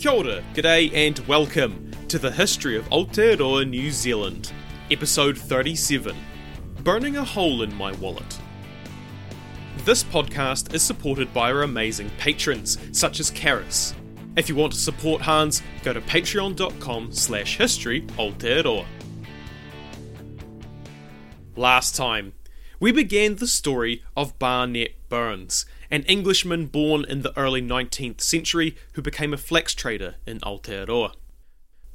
Kia ora, g'day, and welcome to the History of Aotearoa New Zealand, episode 37 Burning a Hole in My Wallet. This podcast is supported by our amazing patrons, such as Karis. If you want to support HANZ, go to patreon.com slash history Aotearoa. Last time, we began the story of Barnet Burns, an Englishman born in the early 19th century who became a flax trader in Aotearoa.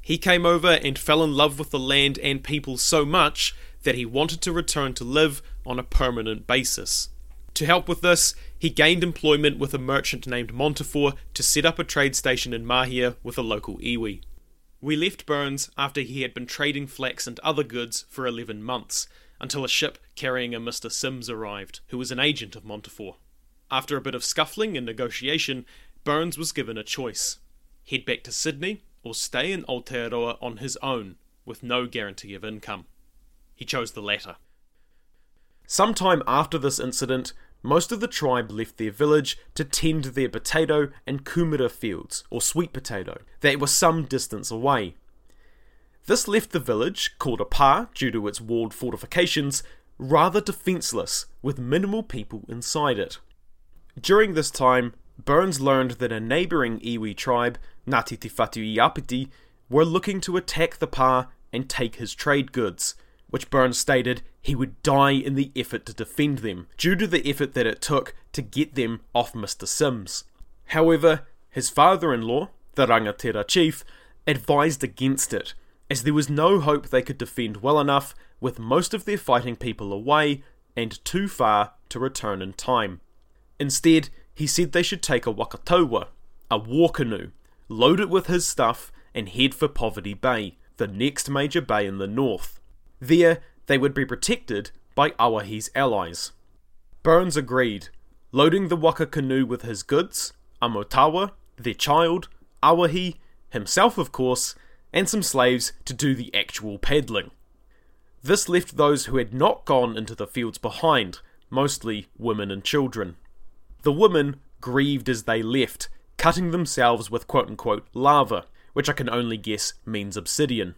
He came over and fell in love with the land and people so much that he wanted to return to live on a permanent basis. To help with this, he gained employment with a merchant named Montefiore to set up a trade station in Mahia with a local iwi. We left Burns after he had been trading flax and other goods for 11 months, until a ship carrying a Mr. Sims arrived, who was an agent of Montefiore. After a bit of scuffling and negotiation, Burns was given a choice head back to Sydney or stay in Aotearoa on his own with no guarantee of income. He chose the latter. Sometime after this incident, most of the tribe left their village to tend their potato and kumara fields, or sweet potato, that were some distance away. This left the village, called a pa due to its walled fortifications, rather defenceless, with minimal people inside it. During this time, Burns learned that a neighbouring iwi tribe, Ngati Te Whatu Iapiti, were looking to attack the Pa and take his trade goods, which Burns stated he would die in the effort to defend them, due to the effort that it took to get them off Mr. Sims. However, his father in law, the Rangatira chief, advised against it, as there was no hope they could defend well enough with most of their fighting people away and too far to return in time. Instead, he said they should take a wakataua, a war canoe, load it with his stuff, and head for Poverty Bay, the next major bay in the north. There, they would be protected by Awahi's allies. Burns agreed, loading the waka canoe with his goods, Amotawa, their child, Awahi, himself of course, and some slaves to do the actual paddling. This left those who had not gone into the fields behind, mostly women and children. The women grieved as they left, cutting themselves with quote unquote lava, which I can only guess means obsidian.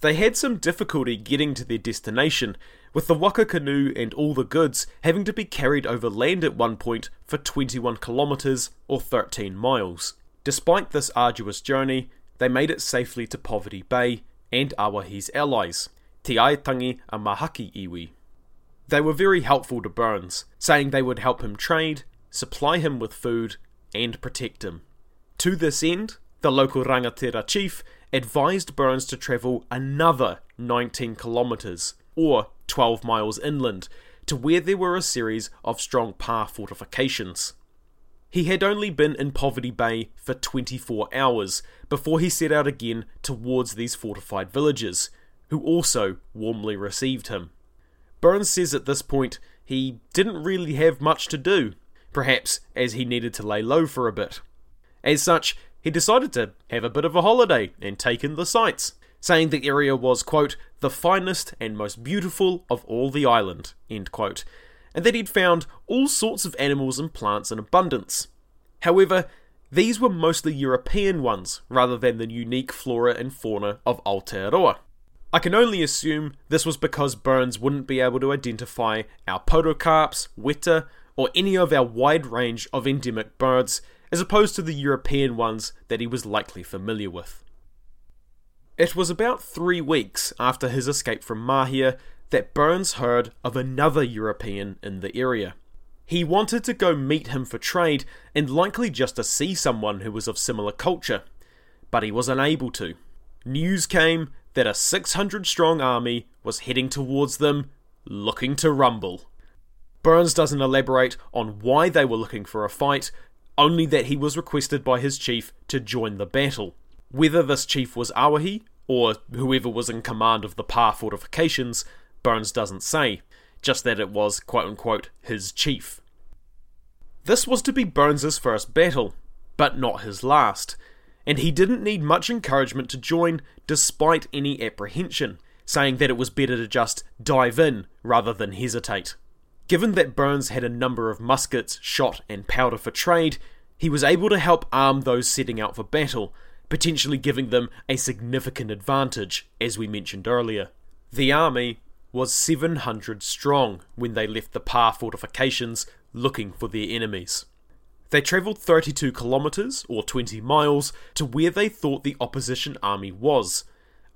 They had some difficulty getting to their destination, with the waka canoe and all the goods having to be carried over land at one point for 21 kilometres or 13 miles. Despite this arduous journey, they made it safely to Poverty Bay and Awahi's allies, Te Aitanga a Mahaki iwi. They were very helpful to Burns, saying they would help him trade, supply him with food, and protect him. To this end, the local Rangatira chief advised Burns to travel another 19 kilometres, or 12 miles inland, to where there were a series of strong pa fortifications. He had only been in Poverty Bay for 24 hours before he set out again towards these fortified villages, who also warmly received him. Burns says at this point he didn't really have much to do, perhaps as he needed to lay low for a bit. As such, he decided to have a bit of a holiday and take in the sights, saying the area was, quote, the finest and most beautiful of all the island, end quote, and that he'd found all sorts of animals and plants in abundance. However, these were mostly European ones rather than the unique flora and fauna of Aotearoa. I can only assume this was because Burns wouldn't be able to identify our podocarps, weta, or any of our wide range of endemic birds, as opposed to the European ones that he was likely familiar with. It was about three weeks after his escape from Mahia that Burns heard of another European in the area. He wanted to go meet him for trade and likely just to see someone who was of similar culture, but he was unable to. News came that a 600 strong army was heading towards them, looking to rumble. Burns doesn't elaborate on why they were looking for a fight, only that he was requested by his chief to join the battle. Whether this chief was Awahi, or whoever was in command of the Pa fortifications, Burns doesn't say, just that it was quote unquote his chief. This was to be Burns's first battle, but not his last, and he didn't need much encouragement to join despite any apprehension, saying that it was better to just dive in rather than hesitate. Given that Burns had a number of muskets, shot, and powder for trade, he was able to help arm those setting out for battle, potentially giving them a significant advantage, as we mentioned earlier. The army was 700 strong when they left the Pa fortifications looking for their enemies. They travelled 32 kilometres, or 20 miles, to where they thought the opposition army was,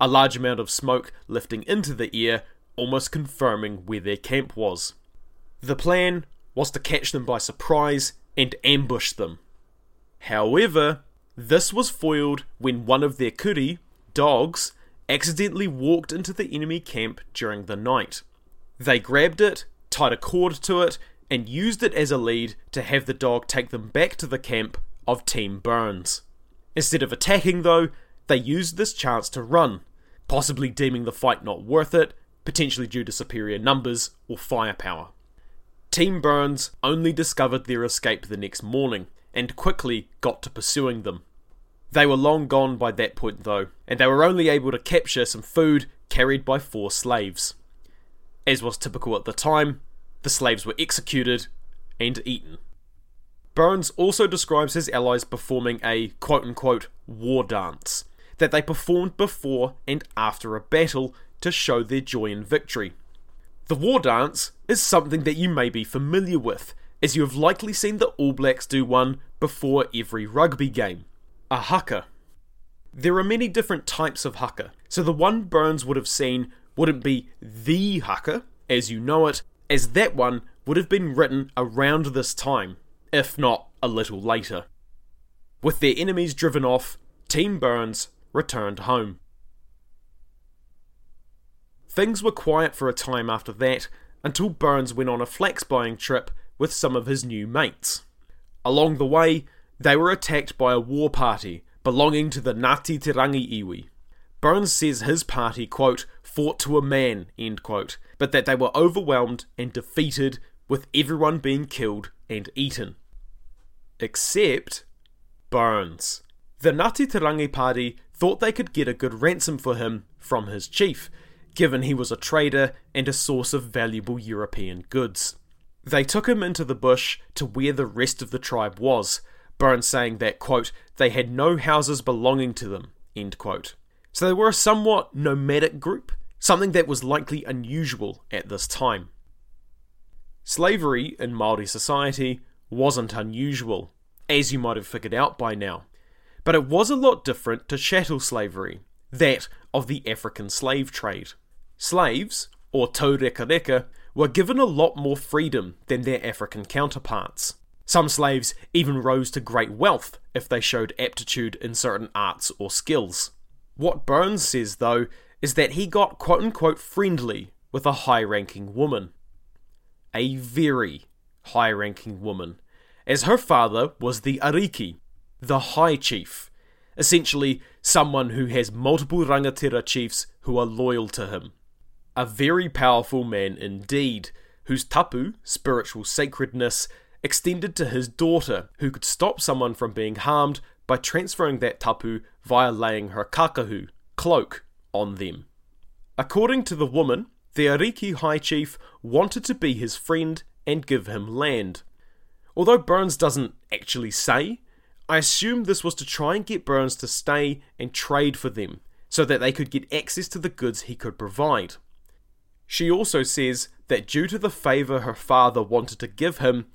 a large amount of smoke lifting into the air, almost confirming where their camp was. The plan was to catch them by surprise and ambush them. However, this was foiled when one of their kuri, dogs, accidentally walked into the enemy camp during the night. They grabbed it, tied a cord to it, and used it as a lead to have the dog take them back to the camp of Team Burns. Instead of attacking, though, they used this chance to run, possibly deeming the fight not worth it, potentially due to superior numbers or firepower. Team Burns only discovered their escape the next morning and quickly got to pursuing them. They were long gone by that point, though, and they were only able to capture some food carried by four slaves. As was typical at the time, the slaves were executed and eaten. Burns also describes his allies performing a quote unquote war dance that they performed before and after a battle to show their joy in victory. The war dance is something that you may be familiar with, as you have likely seen the All Blacks do one before every rugby game a haka. There are many different types of haka, so the one Burns would have seen wouldn't be the haka, as you know it, as that one would have been written around this time, if not a little later. With their enemies driven off, Team Burns returned home. Things were quiet for a time after that, until Burns went on a flax buying trip with some of his new mates. Along the way, they were attacked by a war party belonging to the Ngāti Te Rangi Iwi. Burns says his party, quote, fought to a man, end quote, but that they were overwhelmed and defeated, with everyone being killed and eaten. Except Burns. The Ngāti Te Rangi party thought they could get a good ransom for him from his chief, given he was a trader and a source of valuable European goods. They took him into the bush to where the rest of the tribe was, Burns saying that, quote, they had no houses belonging to them, end quote. So they were a somewhat nomadic group, something that was likely unusual at this time. Slavery in Maori society wasn't unusual, as you might have figured out by now, but it was a lot different to chattel slavery, that of the African slave trade. Slaves, or taurekareka, were given a lot more freedom than their African counterparts. Some slaves even rose to great wealth if they showed aptitude in certain arts or skills. What Burns says, though, is that he got quote unquote friendly with a high ranking woman. A very high ranking woman, as her father was the Ariki, the High Chief, essentially someone who has multiple Rangatira chiefs who are loyal to him. A very powerful man indeed, whose tapu, spiritual sacredness, extended to his daughter, who could stop someone from being harmed by transferring that tapu via laying her kakahu, cloak, on them. According to the woman, the Ariki High Chief wanted to be his friend and give him land. Although Burns doesn't actually say, I assume this was to try and get Burns to stay and trade for them, so that they could get access to the goods he could provide. She also says that due to the favour her father wanted to give him,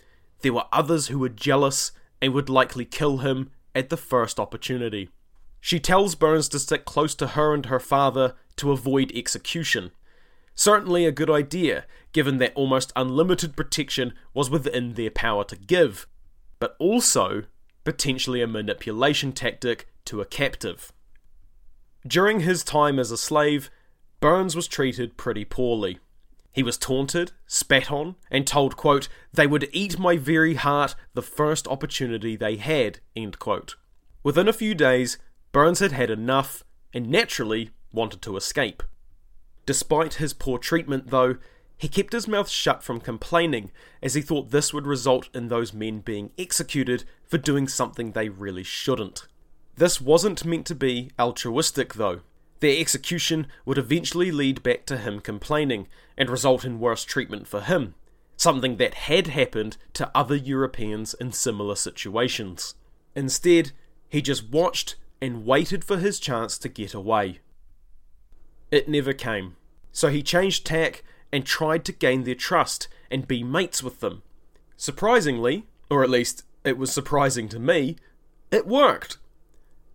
there were others who were jealous and would likely kill him at the first opportunity. She tells Burns to stick close to her and her father to avoid execution. Certainly a good idea, given that almost unlimited protection was within their power to give, but also potentially a manipulation tactic to a captive. During his time as a slave, Burns was treated pretty poorly. He was taunted, spat on, and told, quote, they would eat my very heart the first opportunity they had, end quote. Within a few days, Burns had had enough and naturally wanted to escape. Despite his poor treatment, though, he kept his mouth shut from complaining, as he thought this would result in those men being executed for doing something they really shouldn't. This wasn't meant to be altruistic, though. Their execution would eventually lead back to him complaining and result in worse treatment for him, something that had happened to other Europeans in similar situations. Instead, he just watched and waited for his chance to get away. It never came, so he changed tack and tried to gain their trust and be mates with them. Surprisingly, or at least it was surprising to me, it worked.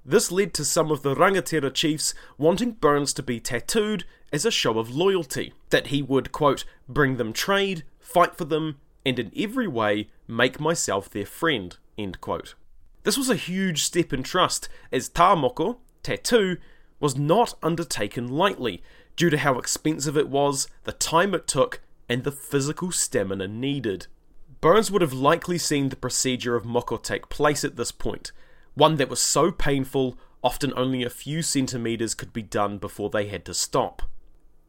This led to some of the Rangatira chiefs wanting Burns to be tattooed as a show of loyalty, that he would, quote, bring them trade, fight for them, and in every way make myself their friend, end quote. This was a huge step in trust, as tā moko, tattoo, was not undertaken lightly, due to how expensive it was, the time it took, and the physical stamina needed. Burns would have likely seen the procedure of moko take place at this point, one that was so painful, often only a few centimetres could be done before they had to stop.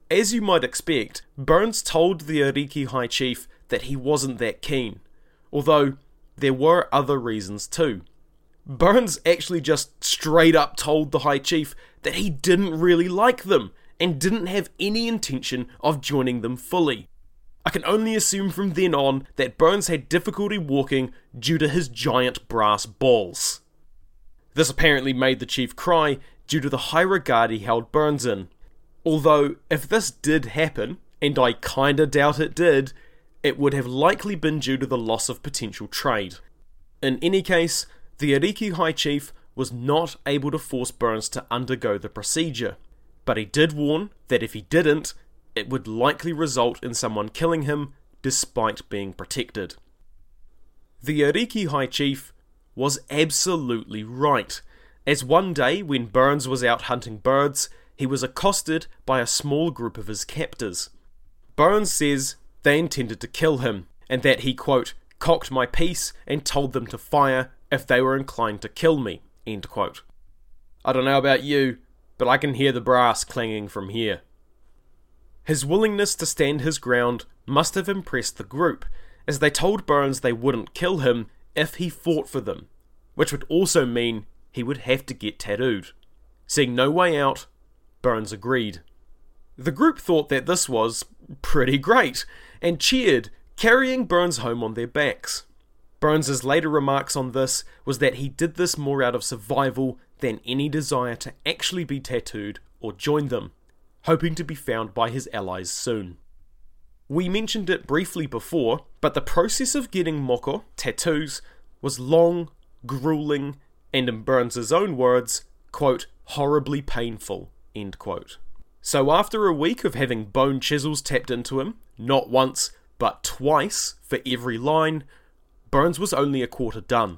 As you might expect, Burns told the Ariki High Chief that he wasn't that keen, although there were other reasons too. Burns actually just straight up told the High Chief that he didn't really like them and didn't have any intention of joining them fully. I can only assume from then on that Burns had difficulty walking due to his giant brass balls. This apparently made the chief cry due to the high regard he held Burns in, Although, if this did happen, and I kinda doubt it did, it would have likely been due to the loss of potential trade. In any case, the Ariki High Chief was not able to force Burns to undergo the procedure, but he did warn that if he didn't, it would likely result in someone killing him despite being protected. The Ariki High Chief was absolutely right, as one day when Burns was out hunting birds, he was accosted by a small group of his captors. Burns says they intended to kill him, and that he, quote, cocked my piece and told them to fire if they were inclined to kill me, end quote. I don't know about you, but I can hear the brass clanging from here. His willingness to stand his ground must have impressed the group, as they told Burns they wouldn't kill him if he fought for them, which would also mean he would have to get tattooed. Seeing no way out, Burns agreed. The group thought that this was pretty great and cheered, carrying Burns home on their backs. Burns's later remarks on this was that he did this more out of survival than any desire to actually be tattooed or join them, hoping to be found by his allies soon. We mentioned it briefly before, but the process of getting moko, tattoos, was long, grueling, and in Burns's own words, quote, horribly painful. End quote. So after a week of having bone chisels tapped into him, not once, but twice for every line, Burns was only a quarter done.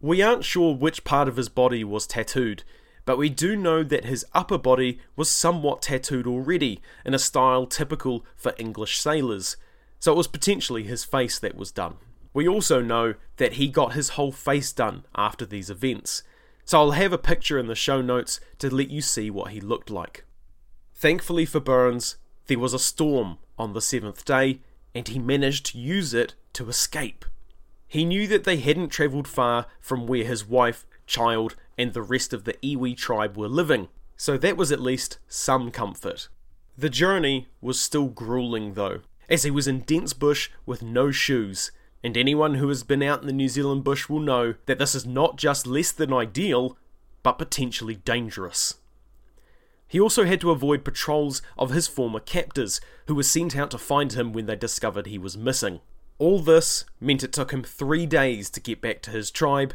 We aren't sure which part of his body was tattooed, but we do know that his upper body was somewhat tattooed already in a style typical for English sailors, so it was potentially his face that was done. We also know that he got his whole face done after these events, so I'll have a picture in the show notes to let you see what he looked like. Thankfully for Burns, there was a storm on the seventh day, and he managed to use it to escape. He knew that they hadn't travelled far from where his wife, child, and the rest of the Iwi tribe were living, so that was at least some comfort. The journey was still grueling though, as he was in dense bush with no shoes, and anyone who has been out in the New Zealand bush will know that this is not just less than ideal, but potentially dangerous. He also had to avoid patrols of his former captors, who were sent out to find him when they discovered he was missing. All this meant it took him three days to get back to his tribe,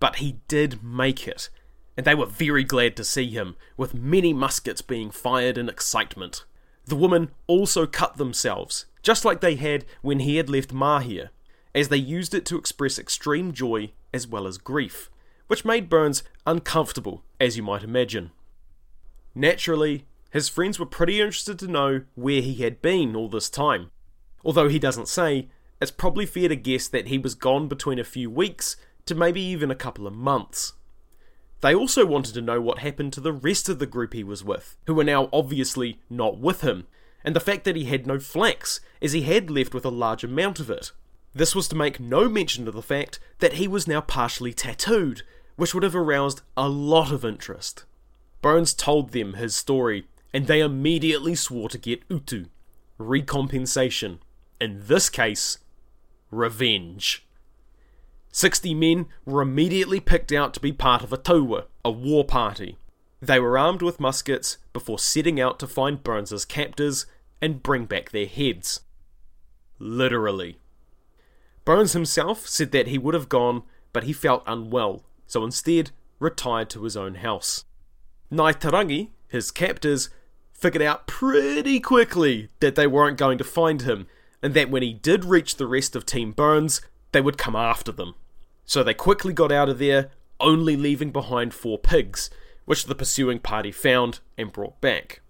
but he did make it, and they were very glad to see him, with many muskets being fired in excitement. The women also cut themselves, just like they had when he had left Mahia, as they used it to express extreme joy as well as grief, which made Burns uncomfortable, as you might imagine. Naturally, his friends were pretty interested to know where he had been all this time. Although he doesn't say, it's probably fair to guess that he was gone between a few weeks to maybe even a couple of months. They also wanted to know what happened to the rest of the group he was with, who were now obviously not with him, and the fact that he had no flax, as he had left with a large amount of it. This was to make no mention of the fact that he was now partially tattooed, which would have aroused a lot of interest. Burns told them his story, and they immediately swore to get utu, recompensation, In this case, revenge. 60 men were immediately picked out to be part of a taua, a war party. They were armed with muskets before setting out to find Burns's captors and bring back their heads. Literally. Burns himself said that he would have gone, but he felt unwell, so instead retired to his own house. Ngāti Te Rangi, his captors, figured out pretty quickly that they weren't going to find him, and that when he did reach the rest of Team Burns, they would come after them. So they quickly got out of there, only leaving behind four pigs, which the pursuing party found and brought back.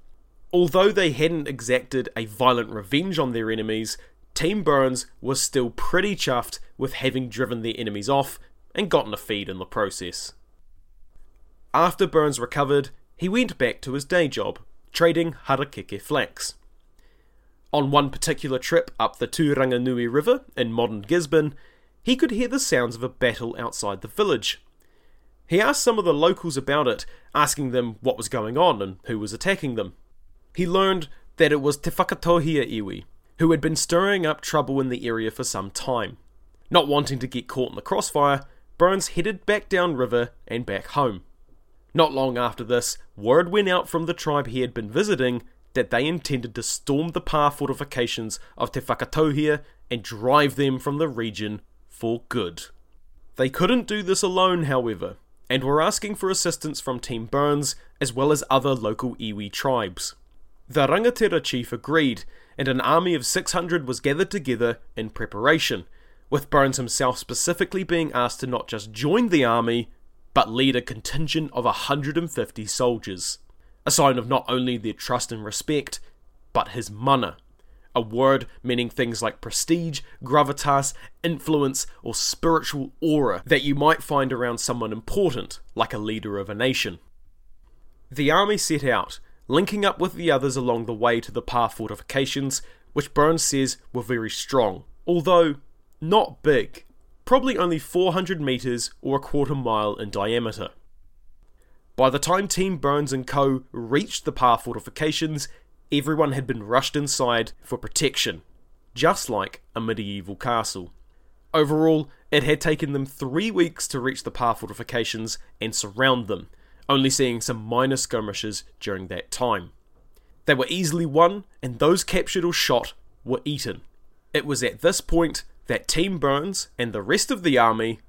Although they hadn't exacted a violent revenge on their enemies, Team Burns was still pretty chuffed with having driven their enemies off and gotten a feed in the process. After Burns recovered, he went back to his day job, trading harakeke flax. On one particular trip up the Turanganui River in modern Gisborne, he could hear the sounds of a battle outside the village. He asked some of the locals about it, asking them what was going on and who was attacking them. He learned that it was Te Whakatohea Iwi, who had been stirring up trouble in the area for some time. Not wanting to get caught in the crossfire, Burns headed back downriver and back home. Not long after this, word went out from the tribe he had been visiting that they intended to storm the pa fortifications of Te Whakatohea and drive them from the region for good. They couldn't do this alone, however, and were asking for assistance from Team Burns as well as other local iwi tribes. The Rangatira chief agreed, and an army of 600 was gathered together in preparation, with Burns himself specifically being asked to not just join the army, but lead a contingent of 150 soldiers, a sign of not only their trust and respect, but his mana, a word meaning things like prestige, gravitas, influence, or spiritual aura that you might find around someone important, like a leader of a nation. The army set out, linking up with the others along the way to the Pa fortifications, which Burns says were very strong, although not big probably only 400 metres or a quarter mile in diameter. By the time Team Burns and Co. reached the Pa fortifications, everyone had been rushed inside for protection, just like a medieval castle. Overall, it had taken them three weeks to reach the Pa fortifications and surround them, only seeing some minor skirmishes during that time. They were easily won, and those captured or shot were eaten. It was at this point that Team Burns and the rest of the army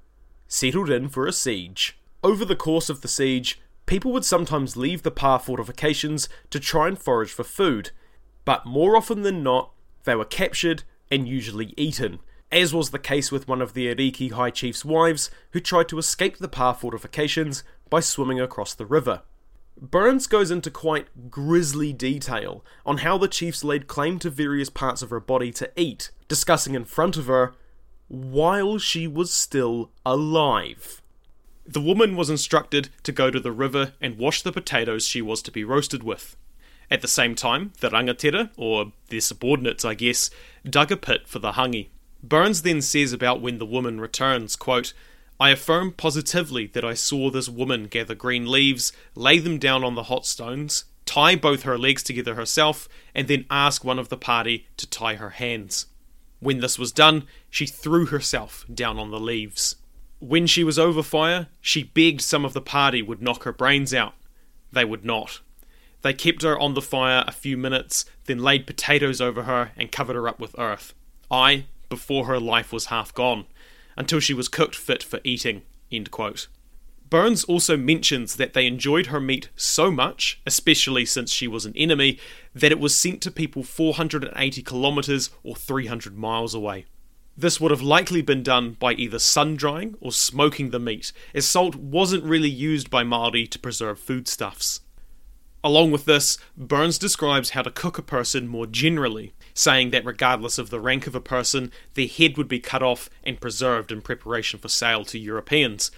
settled in for a siege. Over the course of the siege, people would sometimes leave the Pa fortifications to try and forage for food, but more often than not, they were captured and usually eaten, as was the case with one of the Ariki High Chief's wives who tried to escape the Pa fortifications by swimming across the river. Burns goes into quite grisly detail on how the chiefs laid claim to various parts of her body to eat, discussing in front of her while she was still alive. The woman was instructed to go to the river and wash the potatoes she was to be roasted with. At the same time, the rangatira, or their subordinates I guess, dug a pit for the hangi. Burns then says about when the woman returns, quote, I affirm positively that I saw this woman gather green leaves, lay them down on the hot stones, tie both her legs together herself, and then ask one of the party to tie her hands. When this was done, she threw herself down on the leaves. When she was over fire, she begged some of the party would knock her brains out. They would not. They kept her on the fire a few minutes, then laid potatoes over her and covered her up with earth. I, before her life was half gone, until she was cooked fit for eating. Burns also mentions that they enjoyed her meat so much, especially since she was an enemy, that it was sent to people 480 kilometres or 300 miles away. This would have likely been done by either sun drying or smoking the meat, as salt wasn't really used by Māori to preserve foodstuffs. Along with this, Burns describes how to cook a person more generally, saying that regardless of the rank of a person, their head would be cut off and preserved in preparation for sale to Europeans,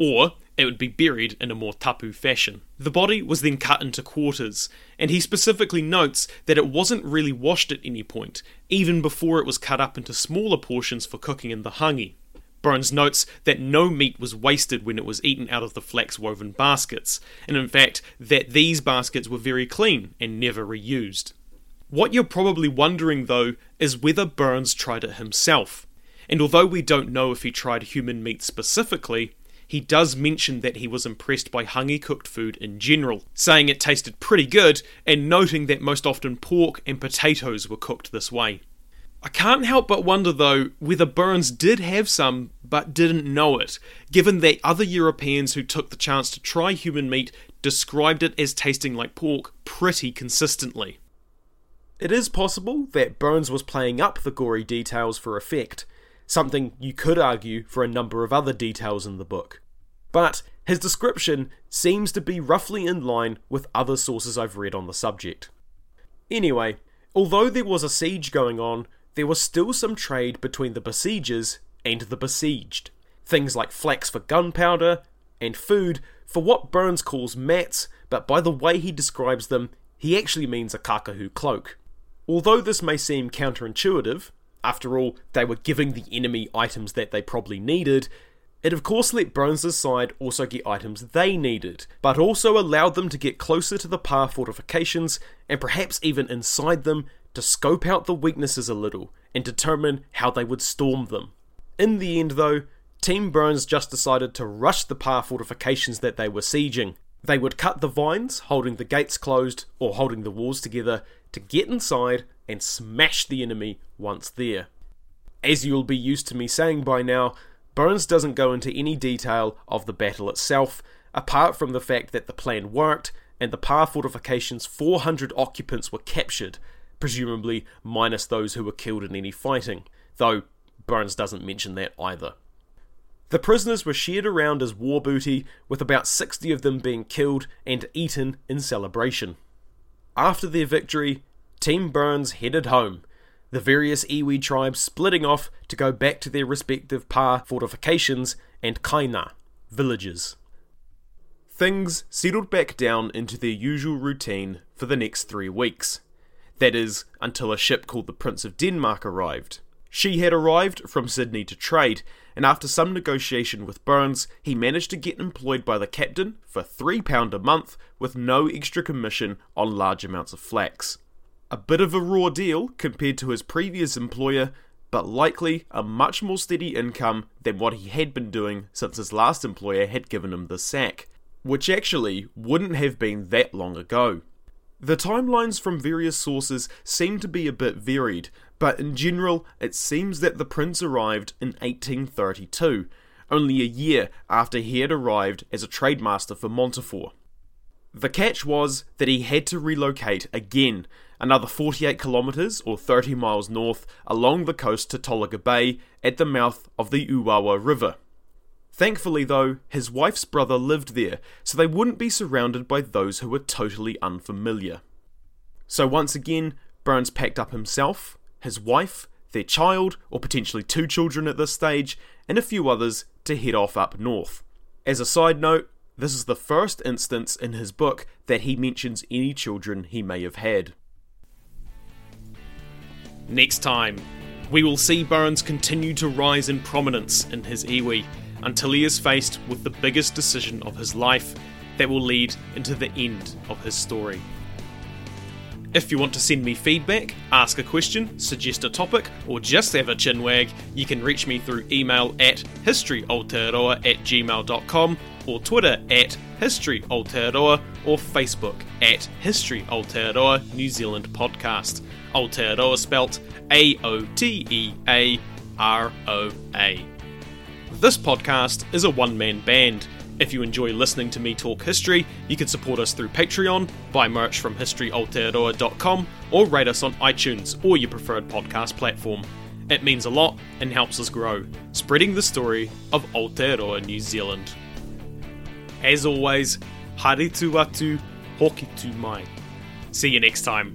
or it would be buried in a more tapu fashion. The body was then cut into quarters, and he specifically notes that it wasn't really washed at any point, even before it was cut up into smaller portions for cooking in the hangi. Burns notes that no meat was wasted when it was eaten out of the flax woven baskets, and in fact, that these baskets were very clean and never reused. What you're probably wondering though is whether Burns tried it himself. And although we don't know if he tried human meat specifically, he does mention that he was impressed by hangi cooked food in general, saying it tasted pretty good and noting that most often pork and potatoes were cooked this way. I can't help but wonder though whether Burns did have some but didn't know it, given that other Europeans who took the chance to try human meat described it as tasting like pork pretty consistently. It is possible that Burns was playing up the gory details for effect, something you could argue for a number of other details in the book. But his description seems to be roughly in line with other sources I've read on the subject. Anyway, although there was a siege going on, there was still some trade between the besiegers and the besieged. Things like flax for gunpowder and food for what Burns calls mats, but by the way he describes them, he actually means a kakahu cloak. Although this may seem counterintuitive, after all, they were giving the enemy items that they probably needed, it of course let Burns' side also get items they needed, but also allowed them to get closer to the Pa fortifications and perhaps even inside them to scope out the weaknesses a little and determine how they would storm them. In the end, though, Team Burns just decided to rush the Pa fortifications that they were sieging, they would cut the vines, holding the gates closed or holding the walls together, to get inside and smash the enemy once there. As you'll be used to me saying by now, Burns doesn't go into any detail of the battle itself, apart from the fact that the plan worked and the Pa fortification's 400 occupants were captured, presumably minus those who were killed in any fighting, though Burns doesn't mention that either. The prisoners were shared around as war booty, with about 60 of them being killed and eaten in celebration. After their victory, Team Burns headed home, the various Iwi tribes splitting off to go back to their respective Pa fortifications and Kainga, villages. Things settled back down into their usual routine for the next three weeks. That is, until a ship called the Prince of Denmark arrived. She had arrived from Sydney to trade, and after some negotiation with Burns, he managed to get employed by the captain for £3 a month with no extra commission on large amounts of flax. A bit of a raw deal compared to his previous employer, but likely a much more steady income than what he had been doing since his last employer had given him the sack, which actually wouldn't have been that long ago. The timelines from various sources seem to be a bit varied, but in general, it seems that the prince arrived in 1832, only a year after he had arrived as a trademaster for Montefiore. The catch was that he had to relocate again, another 48 kilometres or 30 miles north along the coast to Tolaga Bay at the mouth of the Uawa River. Thankfully, though, his wife's brother lived there, so they wouldn't be surrounded by those who were totally unfamiliar. So once again, Burns packed up himself, his wife, their child, or potentially two children at this stage, and a few others to head off up north. As a side note, this is the first instance in his book that he mentions any children he may have had. Next time, we will see Burns continue to rise in prominence in his iwi until he is faced with the biggest decision of his life that will lead into the end of his story. If you want to send me feedback, ask a question, suggest a topic, or just have a chinwag, you can reach me through email at historyaotearoa at gmail.com or Twitter at historyaotearoa or Facebook at History Aotearoa New Zealand Podcast. Aotearoa spelt A O T E A R O A. This podcast is a one man band. If you enjoy listening to me talk history, you can support us through Patreon, buy merch from historyaotearoa.com, or rate us on iTunes or your preferred podcast platform. It means a lot and helps us grow, spreading the story of Aotearoa New Zealand. As always, haere tu atu, hoki tu mai. See you next time.